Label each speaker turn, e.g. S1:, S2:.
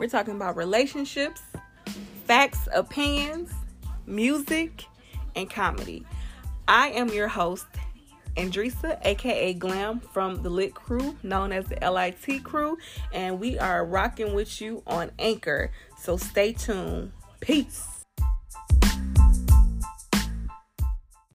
S1: We're talking about relationships, facts, opinions, music, and comedy. I am your host, Andresa, aka Glam, from the Lit Crew, known as the LIT Crew, and we are rocking with you on Anchor. So stay tuned. Peace.